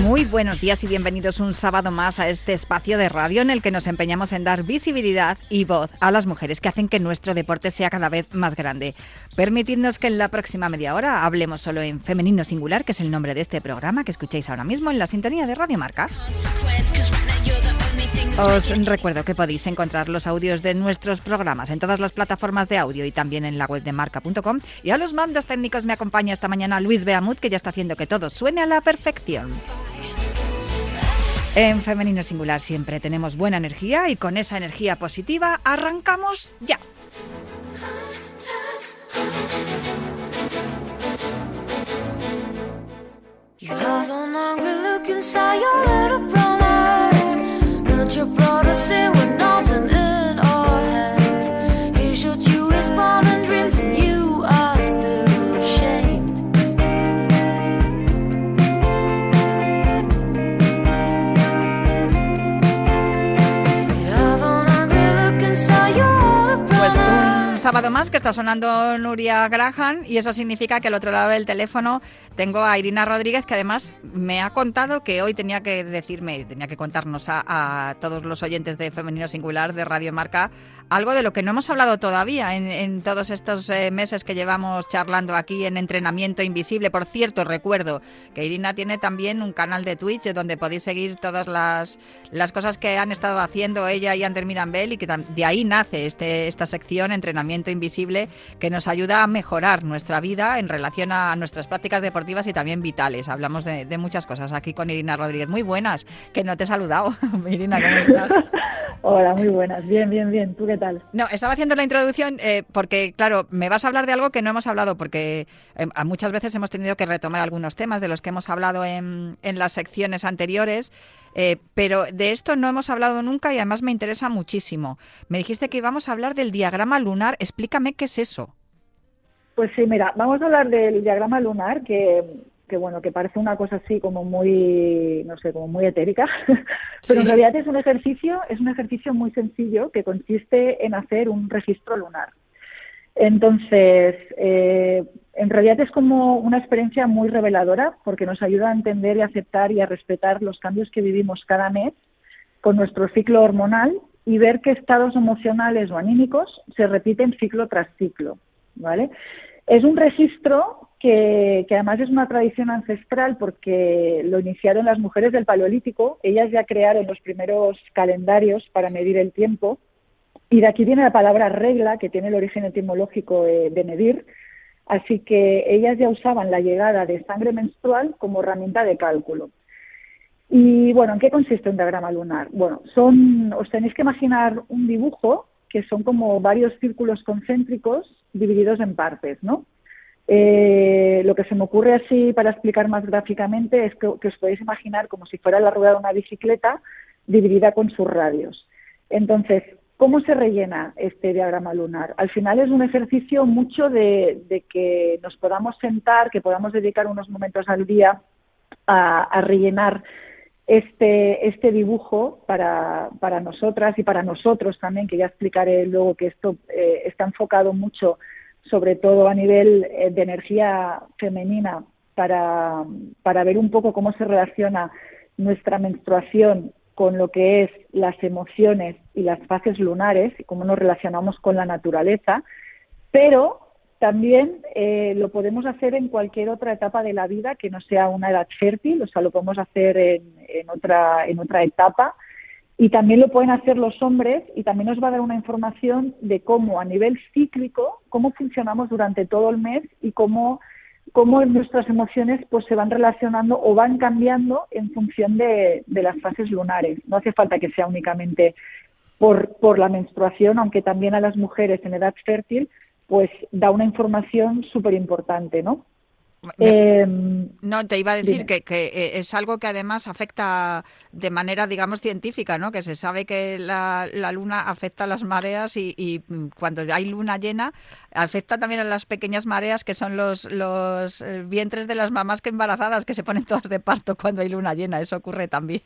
Muy buenos días y bienvenidos un sábado más a este espacio de radio en el que nos empeñamos en dar visibilidad y voz a las mujeres que hacen que nuestro deporte sea cada vez más grande. Permitidnos que en la próxima media hora hablemos solo en femenino singular, que es el nombre de este programa que escucháis ahora mismo en la sintonía de Radio Marca. Os recuerdo que podéis encontrar los audios de nuestros programas en todas las plataformas de audio y también en la web de marca.com. Y a los mandos técnicos me acompaña esta mañana Luis Beamut, que ya está haciendo que todo suene a la perfección. En Femenino Singular siempre tenemos buena energía y con esa energía positiva arrancamos ya. Brought us in with nothing sábado más que está sonando Nuria Graham y eso significa que al otro lado del teléfono tengo a Irina Rodríguez, que además me ha contado que hoy tenía que decirme, tenía que contarnos a, todos los oyentes de Femenino Singular de Radio Marca algo de lo que no hemos hablado todavía en, todos estos eh, meses que llevamos charlando aquí en Entrenamiento Invisible. Por cierto, recuerdo que Irina tiene también un canal de Twitch donde podéis seguir todas las, las cosas que han estado haciendo ella y Ander Mirambel y que de ahí nace este, esta sección Entrenamiento Invisible que nos ayuda a mejorar nuestra vida en relación a nuestras prácticas deportivas y también vitales. Hablamos de, muchas cosas aquí con Irina Rodríguez. Muy buenas, que no te he saludado. Irina, ¿cómo estás? Hola, muy buenas. Bien, bien, bien. ¿Tú qué tal? No, estaba haciendo la introducción eh, porque, claro, me vas a hablar de algo que no hemos hablado porque eh, muchas veces hemos tenido que retomar algunos temas de los que hemos hablado en, en las secciones anteriores. Eh, pero de esto no hemos hablado nunca y además me interesa muchísimo. Me dijiste que íbamos a hablar del diagrama lunar. Explícame qué es eso. Pues sí, mira, vamos a hablar del diagrama lunar, que, que bueno, que parece una cosa así como muy, no sé, como muy etérica, pero en realidad es un ejercicio, es un ejercicio muy sencillo que consiste en hacer un registro lunar. Entonces, eh, en realidad es como una experiencia muy reveladora porque nos ayuda a entender y aceptar y a respetar los cambios que vivimos cada mes con nuestro ciclo hormonal y ver qué estados emocionales o anímicos se repiten ciclo tras ciclo. ¿vale? Es un registro que, además es una tradición ancestral porque lo iniciaron las mujeres del Paleolítico. Ellas ya crearon los primeros calendarios para medir el tiempo. Y de aquí viene la palabra regla, que tiene el origen etimológico de medir. Así que ellas ya usaban la llegada de sangre menstrual como herramienta de cálculo. Y bueno, ¿en qué consiste un diagrama lunar? Bueno, son, os tenéis que imaginar un dibujo que son como varios círculos concéntricos divididos en partes, ¿no? Eh, lo que se me ocurre así para explicar más gráficamente es que, os podéis imaginar como si fuera la rueda de una bicicleta dividida con sus radios. Entonces, ¿cómo se rellena este diagrama lunar? Al final es un ejercicio mucho de, que nos podamos sentar, que podamos dedicar unos momentos al día a rellenar este, este dibujo para, para nosotras y para nosotros también, que ya explicaré luego que esto eh, está enfocado mucho, sobre todo a nivel eh, de energía femenina, para, para ver un poco cómo se relaciona nuestra menstruación con lo que es las emociones y las fases lunares y cómo nos relacionamos con la naturaleza, pero también eh, lo podemos hacer en cualquier otra etapa de la vida que no sea una edad fértil, o sea, lo podemos hacer en, otra, en otra etapa. Y también lo pueden hacer los hombres y también nos va a dar una información de cómo a nivel cíclico, cómo funcionamos durante todo el mes y cómo, cómo nuestras emociones pues se van relacionando o van cambiando en función de, las fases lunares. No hace falta que sea únicamente por, por la menstruación, aunque también a las mujeres en edad fértil pues da una información súper importante, ¿no? Em, no, te iba a decir que, eh, es algo que además afecta de manera, digamos, científica, ¿no? Que se sabe que la, luna afecta a las mareas y, mm, cuando hay luna llena afecta también a las pequeñas mareas que son los, los eh, vientres de las mamás que embarazadas que se ponen todas de parto cuando hay luna llena. Eso ocurre también.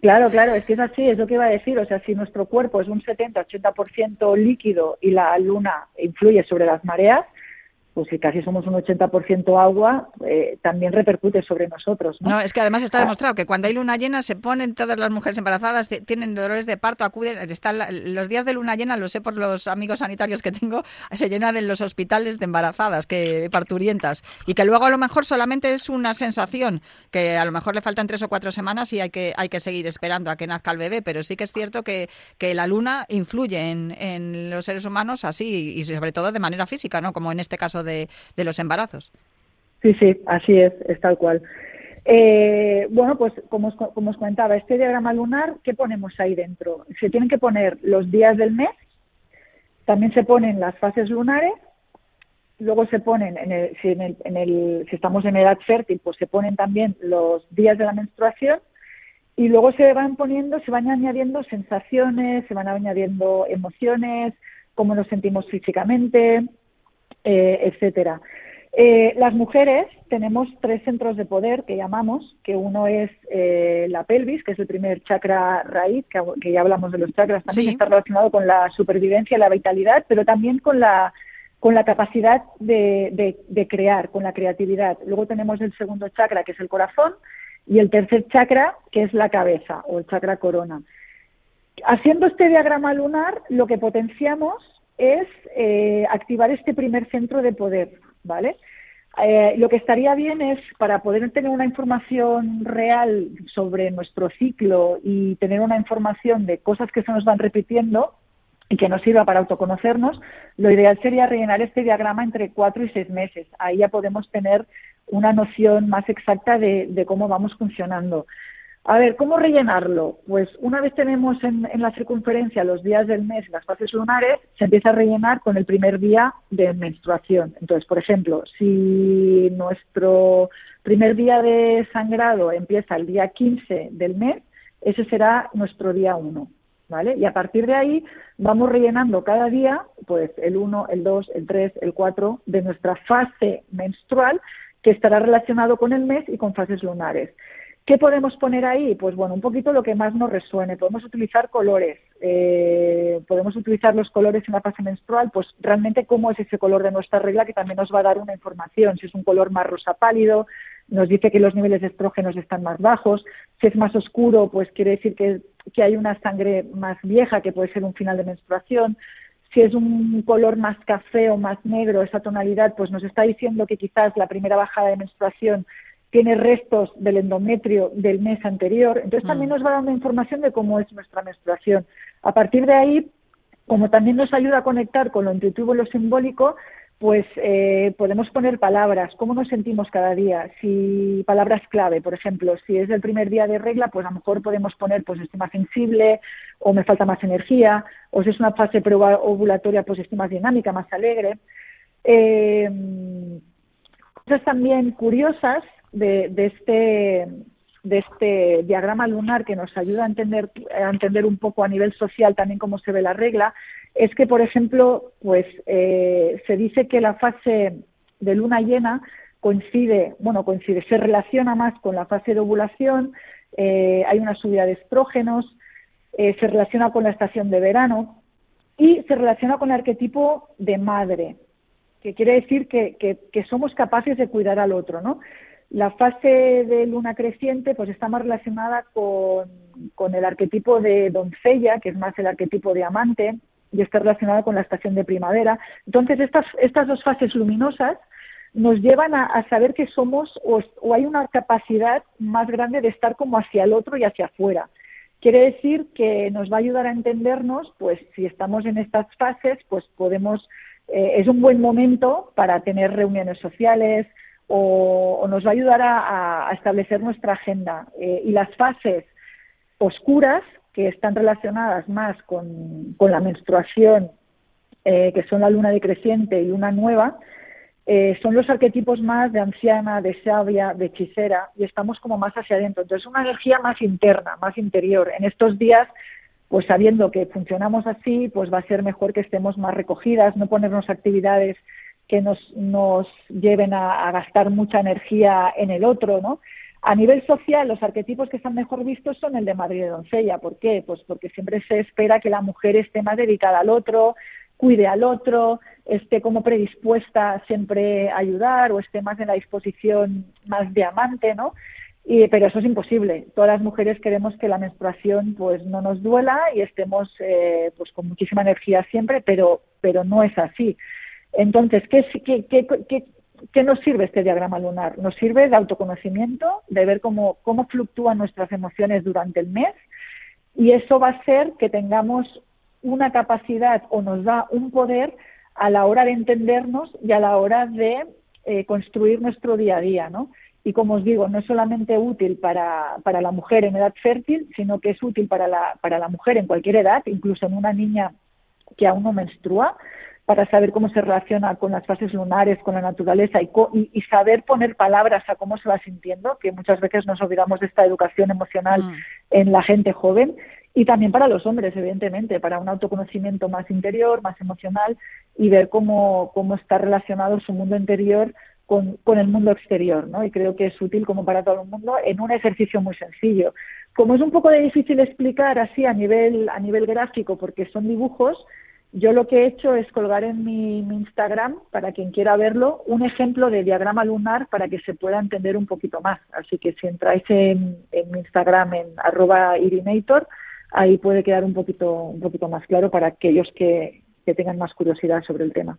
Claro, claro, es que es así, es lo que iba a decir. O sea, si nuestro cuerpo es un 70-80% líquido y la luna influye sobre las mareas, pues si casi somos un 80% agua, eh, también repercute sobre nosotros. ¿no? ¿no? es que además está ah. demostrado que cuando hay luna llena se ponen todas las mujeres embarazadas, tienen dolores de parto, acuden, están los días de luna llena, lo sé por los amigos sanitarios que tengo, se llenan en los hospitales de embarazadas, que parturientas, y que luego a lo mejor solamente es una sensación, que a lo mejor le faltan tres o cuatro semanas y hay que, hay que seguir esperando a que nazca el bebé, pero sí que es cierto que, que la luna influye en, en los seres humanos así, y sobre todo de manera física, ¿no? Como en este caso de, los embarazos. Sí, sí, así es, es tal cual. Eh, bueno, pues como os, como os comentaba, este diagrama lunar, ¿qué ponemos ahí dentro? Se tienen que poner los días del mes, también se ponen las fases lunares, luego se ponen, en el, si, en el, si estamos en edad fértil, pues se ponen también los días de la menstruación y luego se van poniendo, se van añadiendo sensaciones, se van añadiendo emociones, cómo nos sentimos físicamente, eh, etcétera. Eh, las mujeres tenemos tres centros de poder que llamamos, que uno es eh, la pelvis, que es el primer chakra raíz, que, ya hablamos de los chakras, también está relacionado con la supervivencia, la vitalidad, pero también con la con la capacidad de, de, crear, con la creatividad. Luego tenemos el segundo chakra, que es el corazón, y el tercer chakra, que es la cabeza o el chakra corona. Haciendo este diagrama lunar, lo que potenciamos es eh, activar este primer centro de poder, ¿vale? Eh, lo que estaría bien es, para poder tener una información real sobre nuestro ciclo y tener una información de cosas que se nos van repitiendo y que nos sirva para autoconocernos, lo ideal sería rellenar este diagrama entre cuatro y seis meses. Ahí ya podemos tener una noción más exacta de cómo vamos funcionando. A ver, ¿cómo rellenarlo? Pues una vez tenemos en, la circunferencia los días del mes, las fases lunares, se empieza a rellenar con el primer día de menstruación. Entonces, por ejemplo, si nuestro primer día de sangrado empieza el día 15 del mes, ese será nuestro día 1. ¿Vale? Y a partir de ahí vamos rellenando cada día, pues el 1, el 2, el 3, el 4 de nuestra fase menstrual que estará relacionado con el mes y con fases lunares. ¿Qué podemos poner ahí? Pues bueno, un poquito lo que más nos resuene. Podemos utilizar colores, eh, podemos utilizar los colores en la fase menstrual, pues realmente cómo es ese color de nuestra regla que también nos va a dar una información. Si es un color más rosa pálido, nos dice que los niveles de estrógenos están más bajos. Si es más oscuro, pues quiere decir que, que hay una sangre más vieja, que puede ser un final de menstruación. Si es un color más café o más negro, esa tonalidad, pues nos está diciendo que quizás la primera bajada de menstruación tiene restos del endometrio del mes anterior. Entonces también mm. nos va dando información de cómo es nuestra menstruación. A partir de ahí, como también nos ayuda a conectar con lo intuitivo y lo simbólico, pues eh, podemos poner palabras, cómo nos sentimos cada día, si palabras clave, por ejemplo, si es el primer día de regla, pues a lo mejor podemos poner, pues estoy más sensible, o me falta más energía, o si es una fase ovulatoria, pues estoy más dinámica, más alegre. Eh, cosas también curiosas de, este de este diagrama lunar que nos ayuda a entender a entender un poco a nivel social también cómo se ve la regla es que por ejemplo pues eh, se dice que la fase de luna llena coincide bueno coincide se relaciona más con la fase de ovulación eh, hay una subida de estrógenos eh, se relaciona con la estación de verano y se relaciona con el arquetipo de madre que quiere decir que, que, que somos capaces de cuidar al otro no la fase de luna creciente pues está más relacionada con, el arquetipo de doncella, que es más el arquetipo de amante, y está relacionada con la estación de primavera. Entonces, estas, estas dos fases luminosas nos llevan a, saber que somos o, hay una capacidad más grande de estar como hacia el otro y hacia afuera. Quiere decir que nos va a ayudar a entendernos, pues si estamos en estas fases, pues podemos, eh, es un buen momento para tener reuniones sociales, o, nos va a ayudar a, establecer nuestra agenda. Eh, y las fases oscuras, que están relacionadas más con, la menstruación, eh, que son la luna decreciente y luna nueva, eh, son los arquetipos más de anciana, de sabia, de hechicera, y estamos como más hacia adentro. Entonces, una energía más interna, más interior. En estos días, pues sabiendo que funcionamos así, pues va a ser mejor que estemos más recogidas, no ponernos actividades que nos, nos lleven a, gastar mucha energía en el otro, ¿no? A nivel social, los arquetipos que están mejor vistos son el de madre de doncella. ¿Por qué? Pues porque siempre se espera que la mujer esté más dedicada al otro, cuide al otro, esté como predispuesta siempre a ayudar o esté más en la disposición más de amante, ¿no? Y, pero eso es imposible. Todas las mujeres queremos que la menstruación pues no nos duela y estemos eh, pues con muchísima energía siempre, pero, pero no es así. Entonces, ¿qué, qué, qué, qué, qué nos sirve este diagrama lunar? Nos sirve de autoconocimiento, de ver cómo, cómo fluctúan nuestras emociones durante el mes y eso va a hacer que tengamos una capacidad o nos da un poder a la hora de entendernos y a la hora de eh, construir nuestro día a día, ¿no? Y como os digo, no es solamente útil para, para la mujer en edad fértil, sino que es útil para la, para la mujer en cualquier edad, incluso en una niña que aún no menstrua, para saber cómo se relaciona con las fases lunares, con la naturaleza y, y, saber poner palabras a cómo se va sintiendo, que muchas veces nos olvidamos de esta educación emocional mm. en la gente joven y también para los hombres, evidentemente, para un autoconocimiento más interior, más emocional y ver cómo, cómo está relacionado su mundo interior con, con, el mundo exterior, ¿no? Y creo que es útil como para todo el mundo en un ejercicio muy sencillo. Como es un poco de difícil explicar así a nivel, a nivel gráfico, porque son dibujos, yo lo que he hecho es colgar en mi, mi, Instagram, para quien quiera verlo, un ejemplo de diagrama lunar para que se pueda entender un poquito más. Así que si entráis en, mi Instagram en arroba irinator, ahí puede quedar un poquito, un poquito más claro para aquellos que, que tengan más curiosidad sobre el tema.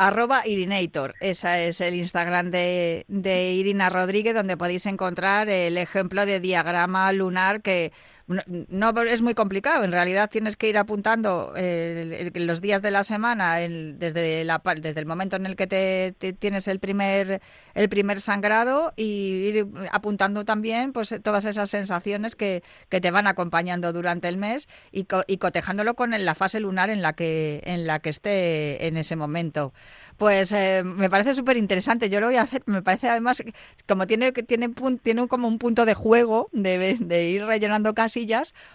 Arroba Irinator, ese es el Instagram de, de Irina Rodríguez, donde podéis encontrar el ejemplo de diagrama lunar que no, es muy complicado. En realidad tienes que ir apuntando eh, los días de la semana desde, la, desde el momento en el que te, tienes el primer, el primer sangrado y ir apuntando también pues todas esas sensaciones que, que te van acompañando durante el mes y, y cotejándolo con la fase lunar en la que, en la que esté en ese momento. Pues eh, me parece súper interesante. Yo lo voy a hacer. Me parece además, como tiene, tiene, tiene como un punto de juego de, de ir rellenando casi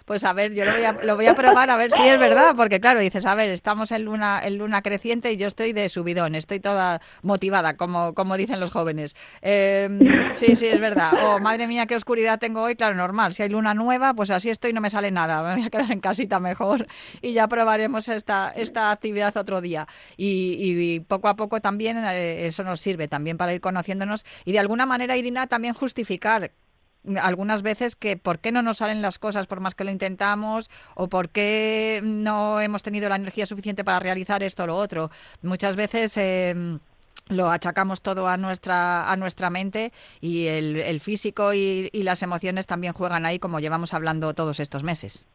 pues a ver, yo lo voy, a, lo voy a probar a ver si es verdad, porque claro, dices, a ver, estamos en luna, en luna creciente y yo estoy de subidón, estoy toda motivada, como, como dicen los jóvenes. Em, sí, sí, es verdad. Oh, madre mía, qué oscuridad tengo hoy, claro, normal. Si hay luna nueva, pues así estoy, no me sale nada, me voy a quedar en casita mejor y ya probaremos esta, esta actividad otro día. Y, poco a poco también eh, eso nos sirve también para ir conociéndonos y de alguna manera, Irina, también justificar algunas veces que por qué no nos salen las cosas por más que lo intentamos o por qué no hemos tenido la energía suficiente para realizar esto o lo otro. Muchas veces... Em, lo achacamos todo a nuestra a nuestra mente y el, físico y, las emociones también juegan ahí como llevamos hablando todos estos meses.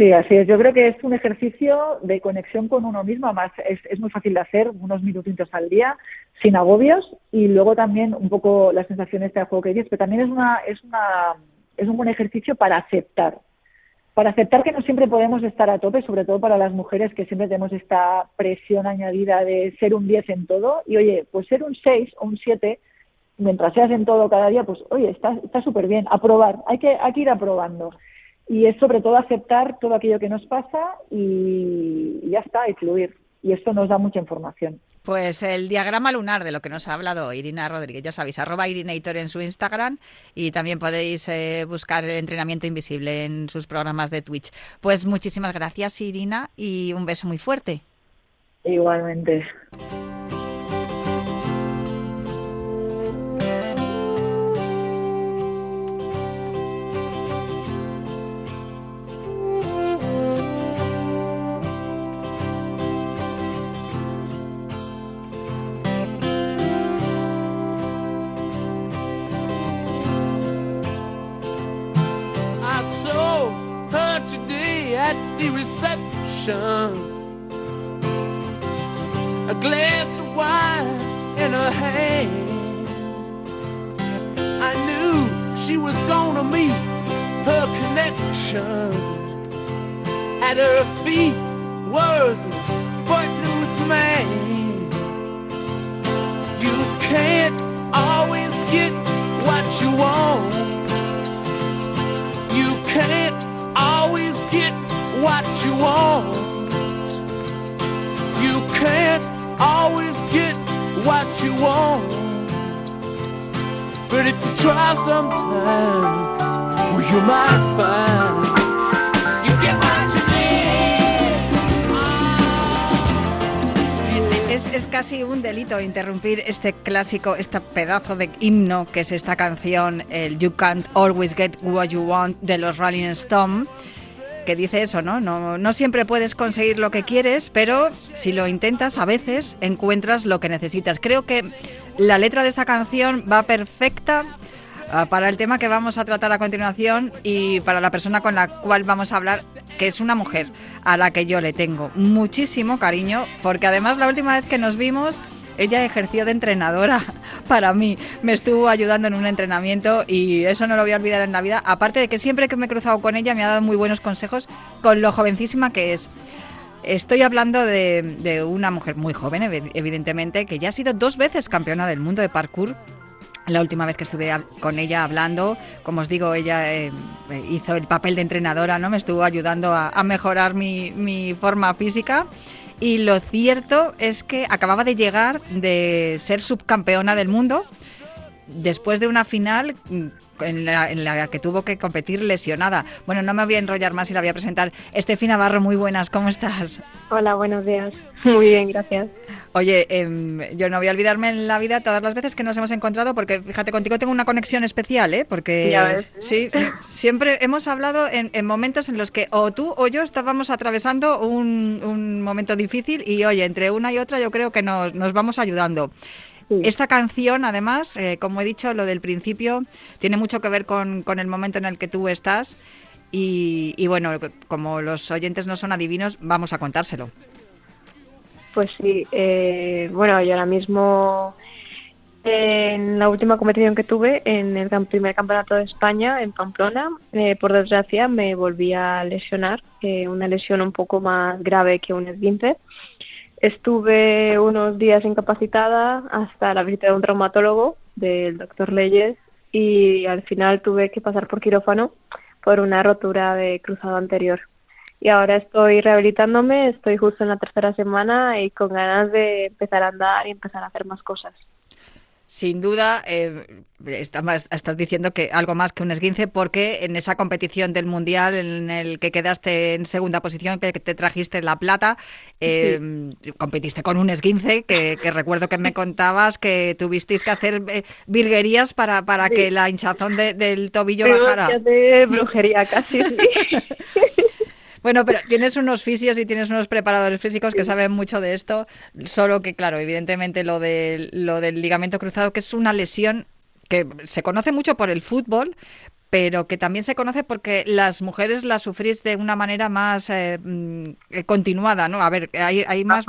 Sí, así es. Yo creo que es un ejercicio de conexión con uno mismo. Además, es, es muy fácil de hacer, unos minutitos al día sin agobios y luego también un poco las sensaciones de juego que dices, pero también es una es una es un buen ejercicio para aceptar para aceptar que no siempre podemos estar a tope, sobre todo para las mujeres que siempre tenemos esta presión añadida de ser un 10 en todo y oye, pues ser un 6 o un 7 mientras seas en todo cada día, pues oye, está está súper bien, aprobar, hay que hay que ir aprobando. Y es sobre todo aceptar todo aquello que nos pasa y, y ya está, y fluir. Y esto nos da mucha información. Pues el diagrama lunar de lo que nos ha hablado Irina Rodríguez, ya sabéis, arroba Irinator en su Instagram y también podéis eh, buscar el entrenamiento invisible en sus programas de Twitch. Pues muchísimas gracias Irina y un beso muy fuerte. Igualmente. Glass of wine in her hand. I knew she was gonna meet her connection. At her feet was a footloose man. You can't always get what you want. You can't always get what you want. Always get what you want. But if you try sometimes, well, you might find you get what you need. Es, es casi un delito interrumpir este clásico, este pedazo de himno que es esta canción, el You Can't Always Get What You Want de los Rolling Stones, dice eso, ¿no? ¿no? No siempre puedes conseguir lo que quieres, pero si lo intentas, a veces encuentras lo que necesitas. Creo que la letra de esta canción va perfecta ah, para el tema que vamos a tratar a continuación y para la persona con la cual vamos a hablar, que es una mujer a la que yo le tengo muchísimo cariño, porque además la última vez que nos vimos, ella ejerció de entrenadora para mí, me estuvo ayudando en un entrenamiento y eso no lo voy a olvidar en la vida, aparte de que siempre que me he cruzado con ella me ha dado muy buenos consejos con lo jovencísima que es. Estoy hablando de, una mujer muy joven, evi- evidentemente, que ya ha sido dos veces campeona del mundo de parkour. La última vez que estuve con ella hablando, como os digo, ella eh, hizo el papel de entrenadora, ¿no? Me estuvo ayudando a, mejorar mi forma física. Y lo cierto es que acababa de llegar de ser subcampeona del mundo después de una final mm, en la, en la que tuvo que competir lesionada. Bueno, no me voy a enrollar más y la voy a presentar. Estefi Navarro, muy buenas, ¿cómo estás? Hola, buenos días. Muy bien, gracias. Oye, em, yo no voy a olvidarme en la vida todas las veces que nos hemos encontrado, porque fíjate, contigo tengo una conexión especial, ¿eh? Porque Ya ves. sí, siempre hemos hablado en, en momentos en los que o tú o yo estábamos atravesando un, un momento difícil y, oye, entre una y otra yo creo que nos, nos vamos ayudando. Sí. Esta canción, además, eh, como he dicho, lo del principio, tiene mucho que ver con, con el momento en el que tú estás. Y, y bueno, como los oyentes no son adivinos, vamos a contárselo. Pues sí, eh, bueno, yo ahora mismo en la última competición que tuve, en el primer campeonato de España, en Pamplona, eh, por desgracia me volví a lesionar, eh, una lesión un poco más grave que un esguince. Estuve unos días incapacitada hasta la visita de un traumatólogo, del doctor Leyes, y al final tuve que pasar por quirófano por una rotura de cruzado anterior. Y ahora estoy rehabilitándome, estoy justo en la tercera semana y con ganas de empezar a andar y empezar a hacer más cosas. Sin duda, eh, está más- estás diciendo que algo más que un esguince, porque en esa competición del Mundial en el que quedaste en segunda posición, que te trajiste la plata, eh, competiste con un esguince, que, que recuerdo que me contabas que tuvisteis que hacer eh, virguerías para, para Sí. que la hinchazón de- del tobillo bajara. hacer brujería casi, sí. Bueno, pero tienes unos fisios y tienes unos preparadores físicos que saben mucho de esto, solo que, claro, evidentemente lo del, lo del ligamento cruzado, que es una lesión que se conoce mucho por el fútbol, pero que también se conoce porque las mujeres la sufrís de una manera más eh, mm, eh, continuada, ¿no? A ver, hay, hay más,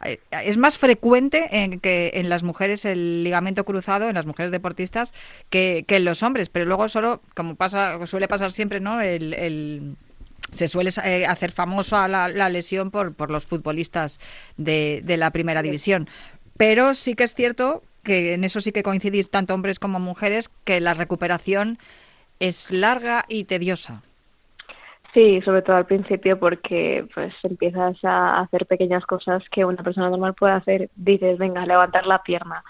hay- es más frecuente en que en las mujeres el ligamento cruzado, en las mujeres deportistas, que, que en los hombres, pero luego solo, como pasa, suele pasar siempre, ¿no? El, el- se suele eh, hacer famosa la, la lesión por, por los futbolistas de, de la primera división. Pero sí que es cierto que en eso sí que coincidís tanto hombres como mujeres, que la recuperación es larga y tediosa. Sí, sobre todo al principio porque pues empiezas a hacer pequeñas cosas que una persona normal puede hacer. Dices, venga, levantar la pierna,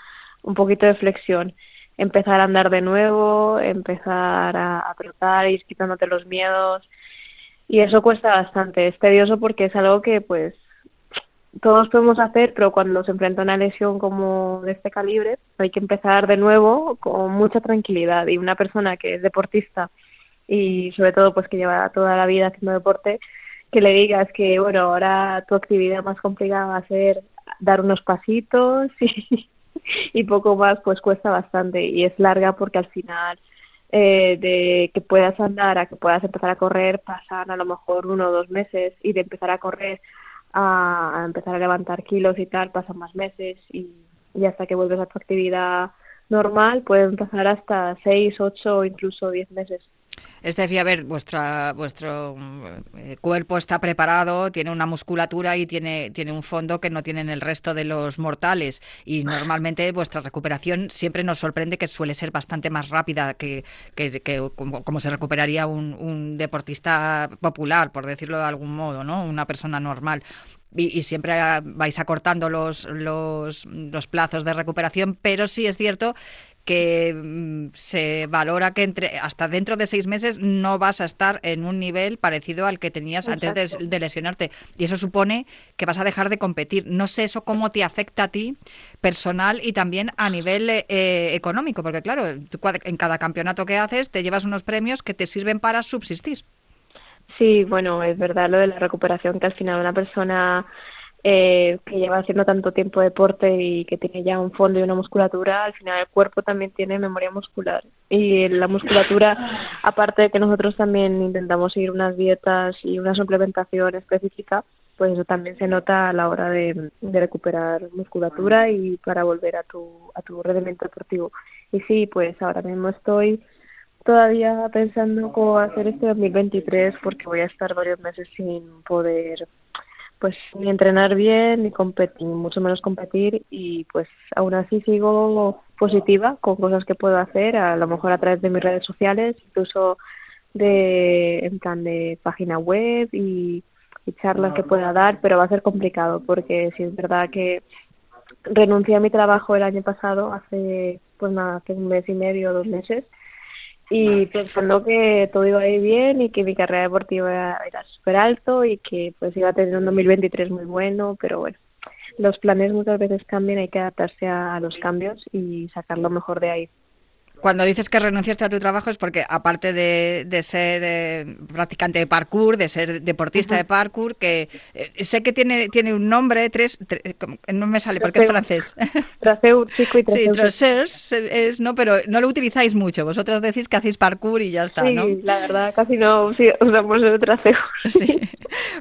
un poquito de flexión, empezar a andar de nuevo, empezar a, a trotar, ir quitándote los miedos. Y eso cuesta bastante. Es tedioso porque es algo que pues todos podemos hacer, pero cuando se enfrenta a una lesión como de este calibre, hay que empezar de nuevo con mucha tranquilidad. Y una persona que es deportista y sobre todo pues que lleva toda la vida haciendo deporte, que le digas que bueno, ahora tu actividad más complicada va a ser dar unos pasitos y, y poco más, pues cuesta bastante y es larga porque al final eh, de que puedas andar a que puedas empezar a correr pasan a lo mejor uno o dos meses y de empezar a correr a, a empezar a levantar kilos y tal pasan más meses y, y hasta que vuelves a tu actividad normal pueden pasar hasta seis, ocho o incluso diez meses. Es decir, a ver, vuestra, vuestro eh, cuerpo está preparado, tiene una musculatura y tiene, tiene un fondo que no tienen el resto de los mortales. Y normalmente vuestra recuperación siempre nos sorprende que suele ser bastante más rápida que, que, como, se recuperaría un, un, deportista popular, por decirlo de algún modo, ¿no? Una persona normal. Y, y, siempre vais acortando los, los, los plazos de recuperación, pero sí es cierto que mm, se valora que entre hasta dentro de seis meses no vas a estar en un nivel parecido al que tenías antes de, lesionarte. Y eso supone que vas a dejar de competir. No sé eso cómo te afecta a ti personal y también a nivel eh, económico, porque claro, en cada campeonato que haces te llevas unos premios que te sirven para subsistir. Sí, bueno, es verdad lo de la recuperación, que al final una persona eh, que lleva haciendo tanto tiempo deporte y que tiene ya un fondo y una musculatura, al final el cuerpo también tiene memoria muscular. Y la musculatura, aparte de que nosotros también intentamos seguir unas dietas y una suplementación específica, pues eso también se nota a la hora de, recuperar musculatura y para volver a tu, a tu rendimiento deportivo. Y sí, pues ahora mismo estoy todavía pensando cómo hacer este 2023 porque voy a estar varios meses sin poder pues ni entrenar bien ni competir, mucho menos competir y pues aún así sigo positiva con cosas que puedo hacer, a lo mejor a través de mis redes sociales, incluso de en plan de página web y, charlas que pueda dar, pero va a ser complicado porque si es verdad que renuncié a mi trabajo el año pasado hace pues nada, hace un mes y medio, dos meses y pensando que todo iba a bien y que mi carrera deportiva era súper alto y que pues iba a tener un 2023 muy bueno, pero bueno, los planes muchas veces cambian, hay que adaptarse a los cambios y sacar lo mejor de ahí. Cuando dices que renunciaste a tu trabajo es porque aparte de, ser eh, practicante de parkour, de ser deportista de parkour, que eh, sé que tiene tiene un nombre, tres, no me sale porque es francés. Traceur, chico y traceur. Sí, es, no, pero no lo utilizáis mucho. Vosotros decís que hacéis parkour y ya está, sí, ¿no? la verdad, casi no usamos el traceur. Sí,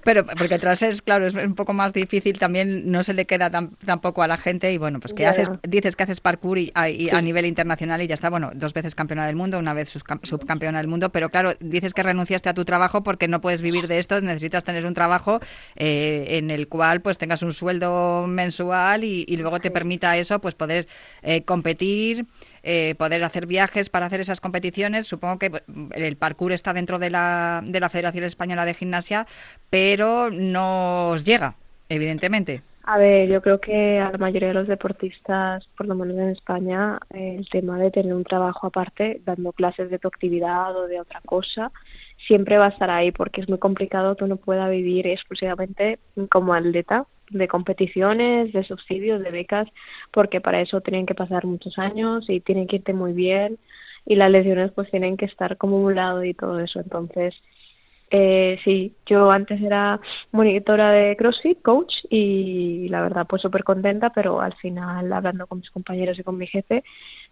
pero porque traceur, claro, es un poco más difícil, también no se le queda tampoco a la gente y bueno, pues que haces, dices que haces parkour y, a nivel internacional y ya está, bueno, dos veces campeona del mundo, una vez subcampeona del mundo, pero claro, dices que renunciaste a tu trabajo porque no puedes vivir de esto, necesitas tener un trabajo eh, en el cual pues tengas un sueldo mensual y, luego te permita eso, pues poder eh, competir. Eh, poder hacer viajes para hacer esas competiciones. Supongo que el parkour está dentro de la, de la Federación Española de Gimnasia, pero no os llega, evidentemente. A ver, yo creo que a la mayoría de los deportistas, por lo menos en España, el tema de tener un trabajo aparte, dando clases de tu actividad o de otra cosa, siempre va a estar ahí porque es muy complicado que uno pueda vivir exclusivamente como atleta de competiciones, de subsidios, de becas, porque para eso tienen que pasar muchos años y tienen que irte muy bien y las lesiones pues tienen que estar como un lado y todo eso. Entonces, eh, sí, yo antes era monitora de CrossFit, coach, y la verdad pues súper contenta, pero al final hablando con mis compañeros y con mi jefe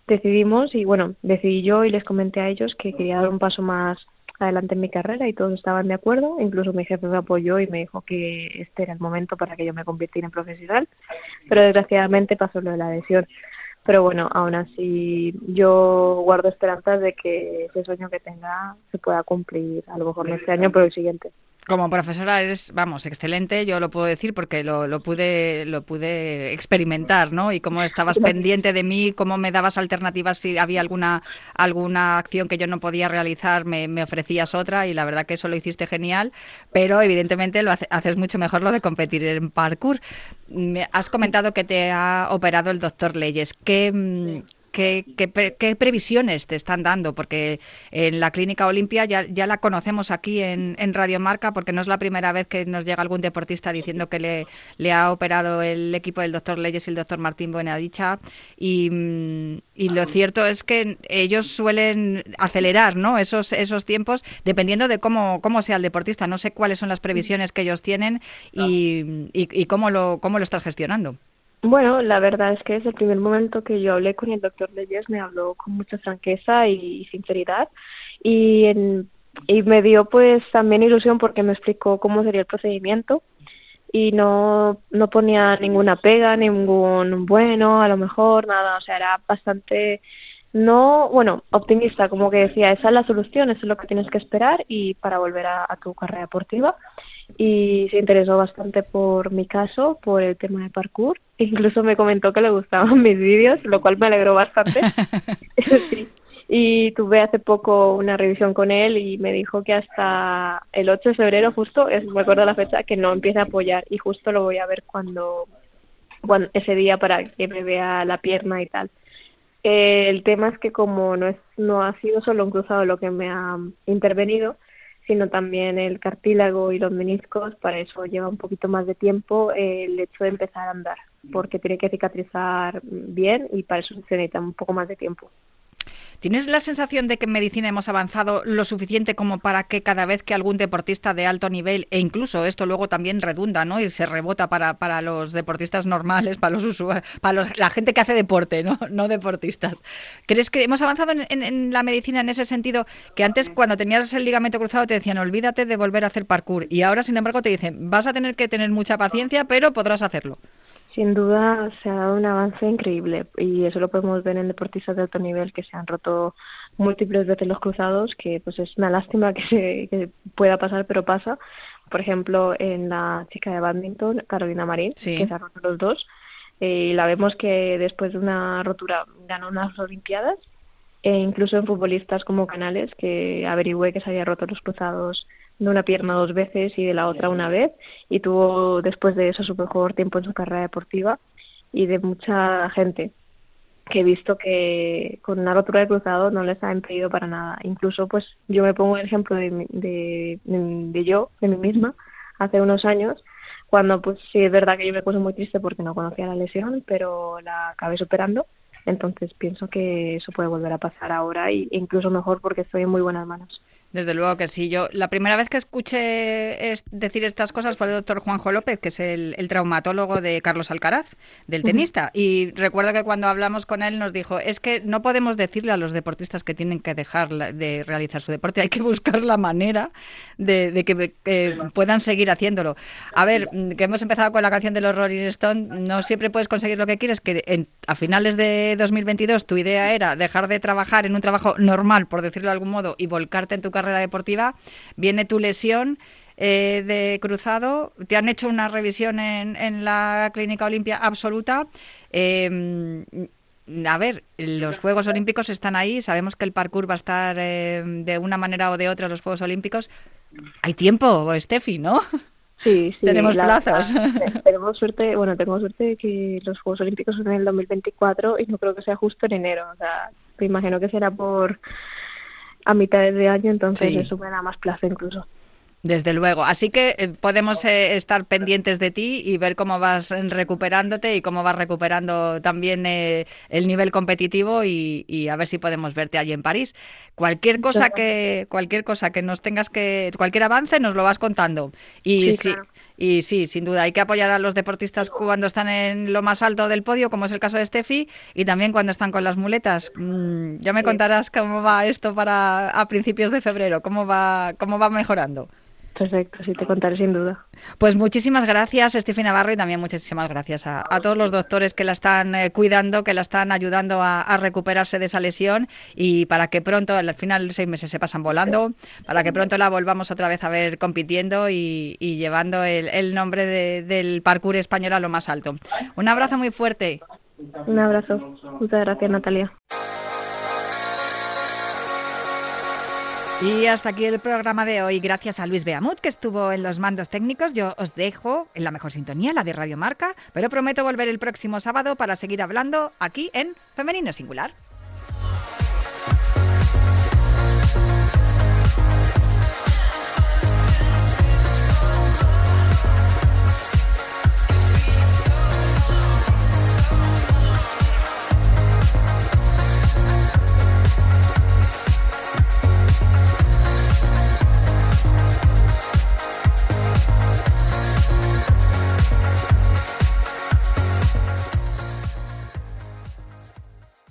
decidimos y bueno, decidí yo y les comenté a ellos que quería dar un paso más adelante en mi carrera y todos estaban de acuerdo, incluso mi jefe me apoyó y me dijo que este era el momento para que yo me convirtiera en profesional, pero desgraciadamente pasó lo de la lesión pero bueno, aún así yo guardo esperanzas de que ese sueño que tenga se pueda cumplir a lo mejor no este año, pero el siguiente. Como profesora eres, vamos, excelente, yo lo puedo decir porque lo, lo pude lo pude experimentar, ¿no? Y cómo estabas pendiente de mí, cómo me dabas alternativas si había alguna alguna acción que yo no podía realizar, me, me ofrecías otra y la verdad que eso lo hiciste genial, pero evidentemente lo haces mucho mejor lo de competir en parkour. Me has comentado que te ha operado el doctor Leyes. ¿Qué, ¿Qué, previsiones te están dando? Porque en la Clínica Olimpia ya, ya la conocemos aquí en, en Radio Marca, porque no es la primera vez que nos llega algún deportista diciendo que le, le ha operado el equipo del doctor Leyes y el doctor Martín Buenadicha. Y, mm, y lo cierto es que ellos suelen acelerar ¿no? esos, esos tiempos dependiendo de cómo, cómo sea el deportista. No sé cuáles son las previsiones que ellos tienen y, y, y cómo, lo, cómo lo estás gestionando. Bueno, la verdad es que desde el primer momento que yo hablé con el doctor Leyes me habló con mucha franqueza y sinceridad. Y, en, y me dio pues también ilusión porque me explicó cómo sería el procedimiento. Y no, no ponía ninguna pega, ningún bueno, a lo mejor, nada, o sea, era bastante no, bueno, optimista, como que decía, esa es la solución, eso es lo que tienes que esperar y para volver a, tu carrera deportiva. Y se interesó bastante por mi caso, por el tema de parkour. Incluso me comentó que le gustaban mis vídeos, lo cual me alegró bastante. sí. Y tuve hace poco una revisión con él y me dijo que hasta el 8 de febrero, justo, es, me acuerdo la fecha, que no empieza a apoyar y justo lo voy a ver cuando, cuando ese día para que me vea la pierna y tal. Eh, el tema es que como no, es, no ha sido solo un cruzado lo que me ha intervenido, sino también el cartílago y los meniscos, para eso lleva un poquito más de tiempo eh, el hecho de empezar a andar, porque tiene que cicatrizar bien y para eso se necesita un poco más de tiempo. ¿Tienes la sensación de que en medicina hemos avanzado lo suficiente como para que cada vez que algún deportista de alto nivel, e incluso esto luego también redunda, ¿no? Y se rebota para, para los deportistas normales, para los usuarios, para la gente que hace deporte, ¿no? No deportistas. ¿Crees que hemos avanzado en, la medicina en ese sentido? Que antes cuando tenías el ligamento cruzado te decían olvídate de volver a hacer parkour y ahora sin embargo te dicen vas a tener que tener mucha paciencia pero podrás hacerlo. Sin duda se ha dado un avance increíble y eso lo podemos ver en deportistas de alto nivel que se han roto múltiples veces los cruzados, que pues es una lástima que, se, pueda pasar, pero pasa. Por ejemplo, en la chica de badminton, Carolina Marín, que se ha roto los dos, eh, y la vemos que después de una rotura ganó unas Olimpiadas, e incluso en futbolistas como Canales, que averigüé que se había roto los cruzados de una pierna dos veces y de la otra una vez y tuvo después de eso su mejor tiempo en su carrera deportiva y de mucha gente que he visto que con una rotura de cruzado no les ha impedido para nada. Incluso pues yo me pongo el ejemplo de, de, de, yo, de mí misma, hace unos años, cuando pues sí es verdad que yo me puse muy triste porque no conocía la lesión, pero la acabé superando. Entonces pienso que eso puede volver a pasar ahora e incluso mejor porque estoy en muy buenas manos. Desde luego que sí. Yo la primera vez que escuché decir estas cosas fue el doctor Juanjo López, que es el, traumatólogo de Carlos Alcaraz, del tenista. Y recuerdo que cuando hablamos con él nos dijo, es que no podemos decirle a los deportistas que tienen que dejar de realizar su deporte, hay que buscar la manera de, que, puedan seguir haciéndolo. A ver, que hemos empezado con la canción de los Rolling Stone, no siempre puedes conseguir lo que quieres, que a finales de 2022 tu idea era dejar de trabajar en un trabajo normal, por decirlo de algún modo, y volcarte en tu carrera deportiva, viene tu lesión eh, de cruzado, te han hecho una revisión en, la Clínica Olimpia absoluta. Em, a ver, los Juegos Olímpicos están ahí, sabemos que el parkour va a estar em, de una manera o de otra en los Juegos Olímpicos. Hay tiempo, Steffi, ¿no? Sí, sí. Tenemos plazos. tenemos suerte, bueno, tengo suerte de que los Juegos Olímpicos son en el 2024 y no creo que sea justo en enero. O sea, me imagino que será por a mitad de año, entonces eso me da más plazo incluso. Desde luego. Así que eh, podemos eh, estar pendientes de ti y ver cómo vas recuperándote y cómo vas recuperando también eh, el nivel competitivo y, a ver si podemos verte allí en París. Cualquier cosa que cualquier cosa que nos tengas que cualquier avance nos lo vas contando. Y sí, y sí, sin duda, hay que apoyar a los deportistas cuando están en lo más alto del podio, como es el caso de Steffi, y también cuando están con las muletas. Mm, ya me contarás cómo va esto para a principios de febrero, cómo va, cómo va mejorando. Perfecto, sí, te contaré sin duda. Pues muchísimas gracias, Estefi Navarro, y también muchísimas gracias a, todos los doctores que la están eh, cuidando, que la están ayudando a, recuperarse de esa lesión y para que pronto, al final seis meses se pasan volando, para que pronto la volvamos otra vez a ver compitiendo y, llevando el, nombre del parkour español a lo más alto. Un abrazo muy fuerte. Un abrazo. Muchas gracias, Natalia. Y hasta aquí el programa de hoy. Gracias a Luis Beamut, que estuvo en los mandos técnicos. Yo os dejo en la mejor sintonía, la de Radio Marca, pero prometo volver el próximo sábado para seguir hablando aquí en Femenino Singular.